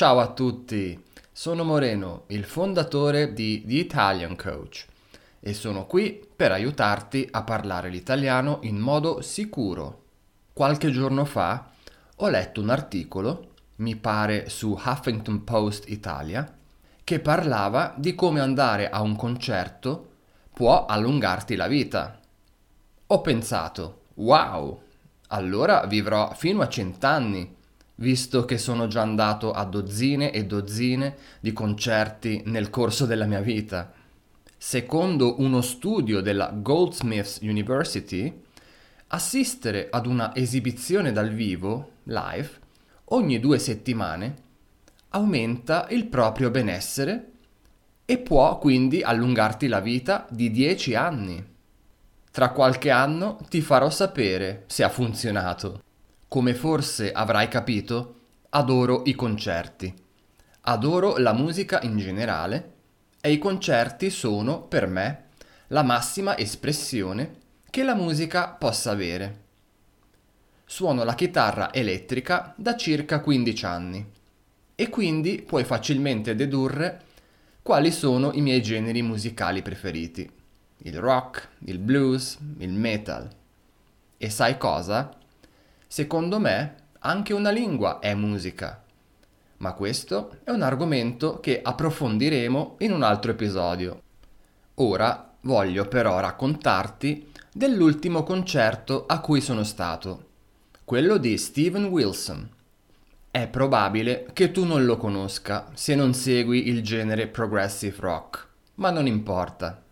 Ciao a tutti, sono Moreno, il fondatore di The Italian Coach e sono qui per aiutarti a parlare l'italiano in modo sicuro. Qualche giorno fa ho letto un articolo, mi pare su Huffington Post Italia, che parlava di come andare a un concerto può allungarti la vita. Ho pensato, wow, allora vivrò fino a cent'anni, visto che sono già andato a dozzine e dozzine di concerti nel corso della mia vita. Secondo uno studio della Goldsmiths University, assistere ad una esibizione dal vivo, live, ogni due settimane, aumenta il proprio benessere e può quindi allungarti la vita di 10 anni. Tra qualche anno ti farò sapere se ha funzionato. Come forse avrai capito, adoro i concerti. Adoro la musica in generale e i concerti sono, per me, la massima espressione che la musica possa avere. Suono la chitarra elettrica da circa 15 anni e quindi puoi facilmente dedurre quali sono i miei generi musicali preferiti. Il rock, il blues, il metal. E sai cosa? Secondo me anche una lingua è musica. Ma questo è un argomento che approfondiremo in un altro episodio. Ora voglio però raccontarti dell'ultimo concerto a cui sono stato, quello di Steven Wilson è probabile che tu non lo conosca se non segui il genere progressive rock, ma non importa.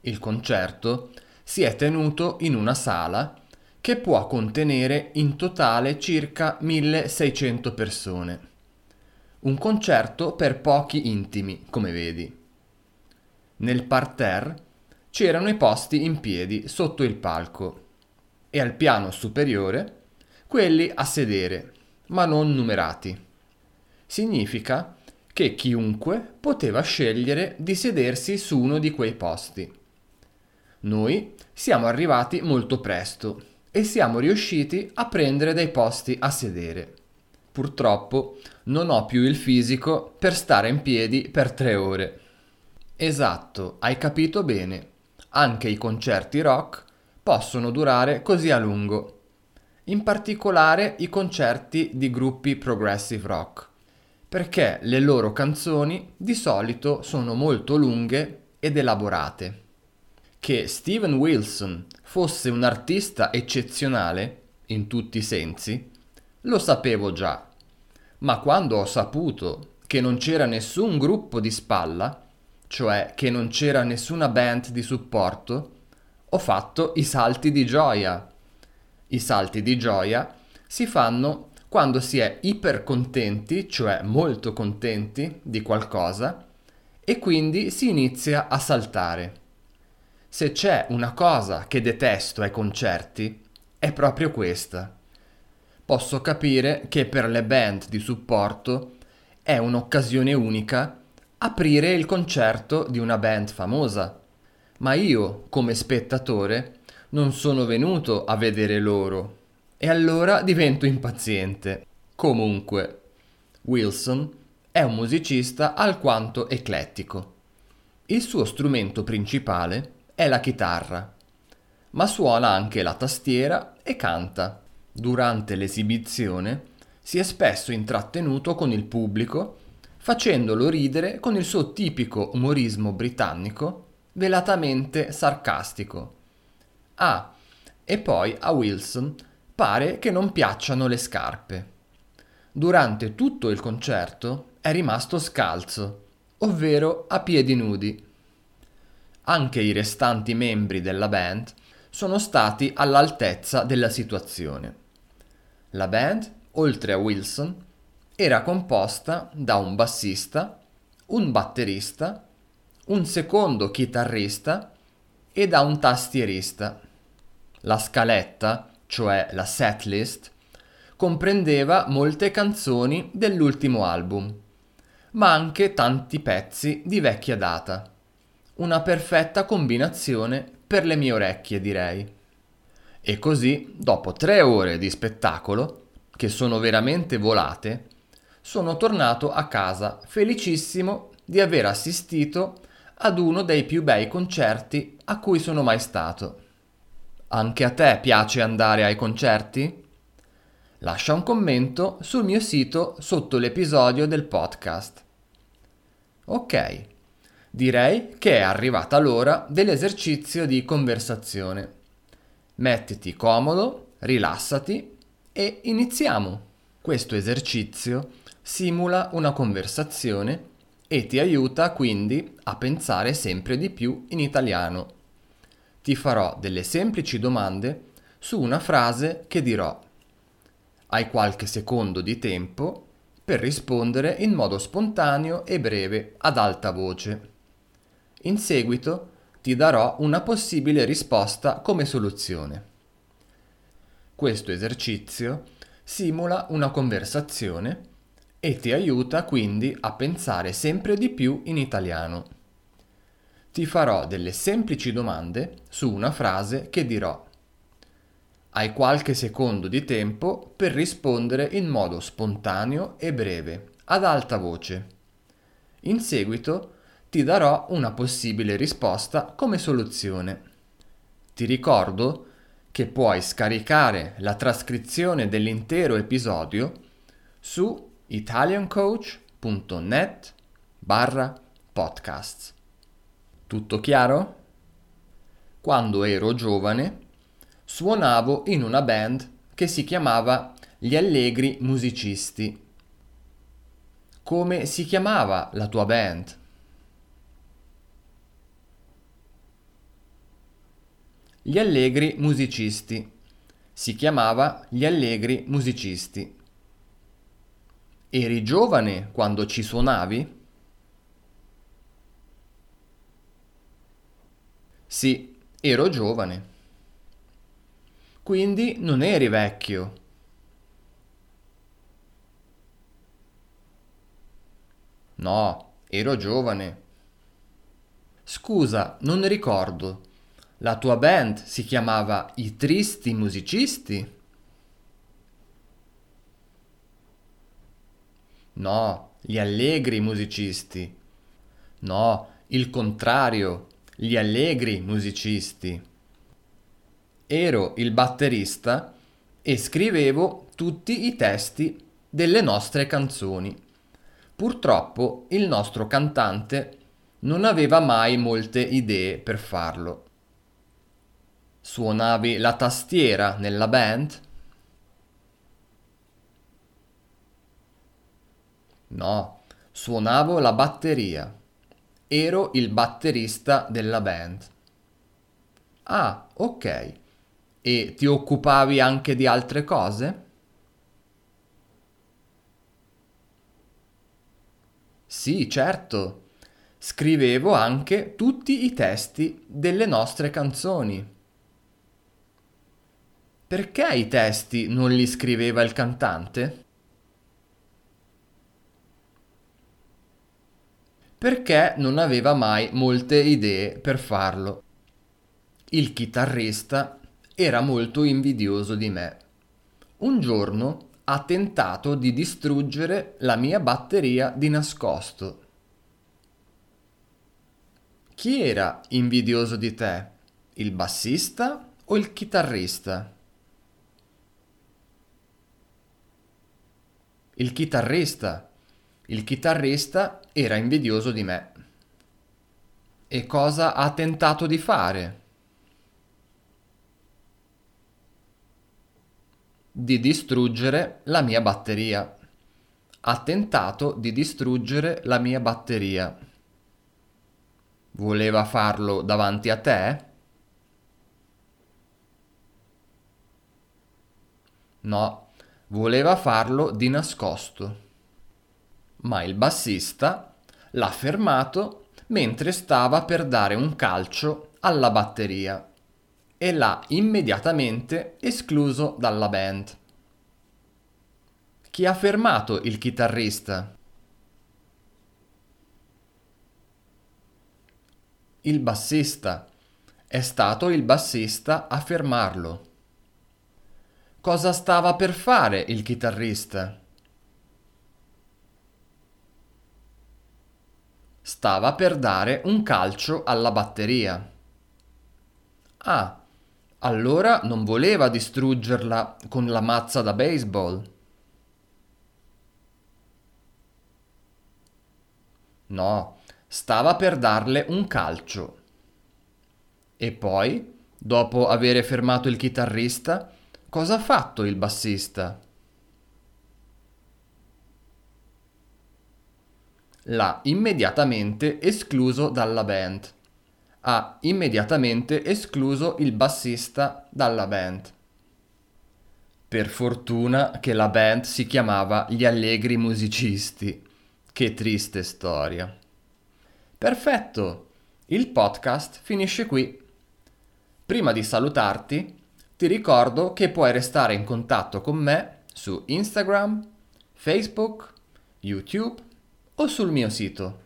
Il concerto si è tenuto in una sala che può contenere in totale circa 1600 persone. Un concerto per pochi intimi, come vedi. Nel parterre c'erano i posti in piedi sotto il palco e al piano superiore quelli a sedere ma non numerati. Significa che chiunque poteva scegliere di sedersi su uno di quei posti. Noi siamo arrivati molto presto e siamo riusciti a prendere dei posti a sedere. Purtroppo non ho più il fisico per stare in piedi per tre ore. Esatto, hai capito bene. Anche i concerti rock possono durare così a lungo in particolare i concerti di gruppi progressive rock, perché le loro canzoni di solito sono molto lunghe ed elaborate. Che Steven Wilson fosse un artista eccezionale, in tutti i sensi, lo sapevo già, ma quando ho saputo che non c'era nessun gruppo di spalla, cioè che non c'era nessuna band di supporto, ho fatto i salti di gioia i salti di gioia si fanno quando si è ipercontenti, cioè molto contenti di qualcosa, e quindi si inizia a saltare. Se c'è una cosa che detesto ai concerti, è proprio questa. Posso capire che per le band di supporto è un'occasione unica aprire il concerto di una band famosa, ma io, come spettatore, non sono venuto a vedere loro. E allora divento impaziente. Comunque, Wilson è un musicista alquanto eclettico. Il suo strumento principale è la chitarra, ma suona anche la tastiera e canta. Durante l'esibizione si è spesso intrattenuto con il pubblico, facendolo ridere con il suo tipico umorismo britannico, velatamente sarcastico. Ah, e poi a Wilson pare che non piacciono le scarpe. Durante tutto il concerto è rimasto scalzo, ovvero a piedi nudi. Anche i restanti membri della band sono stati all'altezza della situazione. La band, oltre a Wilson, era composta da un bassista, un batterista, un secondo chitarrista e da un tastierista. La scaletta, cioè la setlist, comprendeva molte canzoni dell'ultimo album, ma anche tanti pezzi di vecchia data. Una perfetta combinazione per le mie orecchie, direi. E così, dopo tre ore di spettacolo, che sono veramente volate, sono tornato a casa felicissimo di aver assistito ad uno dei più bei concerti a cui sono mai stato. Anche a te piace andare ai concerti? Lascia un commento sul mio sito sotto l'episodio del podcast. Ok, direi che è arrivata l'ora dell'esercizio di conversazione. Mettiti comodo, rilassati e iniziamo. Questo esercizio simula una conversazione e ti aiuta quindi a pensare sempre di più in italiano. Ti farò delle semplici domande su una frase che dirò. Hai qualche secondo di tempo per rispondere in modo spontaneo e breve ad alta voce. In seguito ti darò una possibile risposta come soluzione. Questo esercizio simula una conversazione e ti aiuta quindi a pensare sempre di più in italiano. Ti farò delle semplici domande su una frase che dirò. Hai qualche secondo di tempo per rispondere in modo spontaneo e breve, ad alta voce. In seguito ti darò una possibile risposta come soluzione. Ti ricordo che puoi scaricare la trascrizione dell'intero episodio su italiancoach.net barra podcasts. Tutto chiaro? Quando ero giovane suonavo in una band che si chiamava Gli Allegri Musicisti. Come si chiamava la tua band? Gli Allegri Musicisti. Si chiamava Gli Allegri Musicisti. Eri giovane quando ci suonavi? Sì, ero giovane. Quindi non eri vecchio. No, ero giovane. Scusa, non ricordo. La tua band si chiamava I Tristi Musicisti? No, gli allegri musicisti. No, il contrario, gli allegri musicisti. Ero il batterista e scrivevo tutti i testi delle nostre canzoni. Purtroppo il nostro cantante non aveva mai molte idee per farlo. Suonavi la tastiera nella band? No, suonavo la batteria. Ero il batterista della band. Ah, ok. E ti occupavi anche di altre cose? Sì, certo. Scrivevo anche tutti i testi delle nostre canzoni. Perché i testi non li scriveva il cantante? perché non aveva mai molte idee per farlo. Il chitarrista era molto invidioso di me. Un giorno ha tentato di distruggere la mia batteria di nascosto. Chi era invidioso di te? Il bassista o il chitarrista? Il chitarrista il chitarrista era invidioso di me. E cosa ha tentato di fare? Di distruggere la mia batteria. Ha tentato di distruggere la mia batteria. Voleva farlo davanti a te? No, voleva farlo di nascosto ma il bassista l'ha fermato mentre stava per dare un calcio alla batteria e l'ha immediatamente escluso dalla band. Chi ha fermato il chitarrista? Il bassista. È stato il bassista a fermarlo. Cosa stava per fare il chitarrista? Stava per dare un calcio alla batteria. Ah, allora non voleva distruggerla con la mazza da baseball. No, stava per darle un calcio. E poi, dopo avere fermato il chitarrista, cosa ha fatto il bassista? L'ha immediatamente escluso dalla band. Ha immediatamente escluso il bassista dalla band. Per fortuna che la band si chiamava Gli Allegri Musicisti. Che triste storia. Perfetto, il podcast finisce qui. Prima di salutarti, ti ricordo che puoi restare in contatto con me su Instagram, Facebook, YouTube o sul mio sito.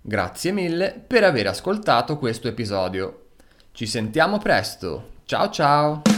Grazie mille per aver ascoltato questo episodio. Ci sentiamo presto. Ciao ciao!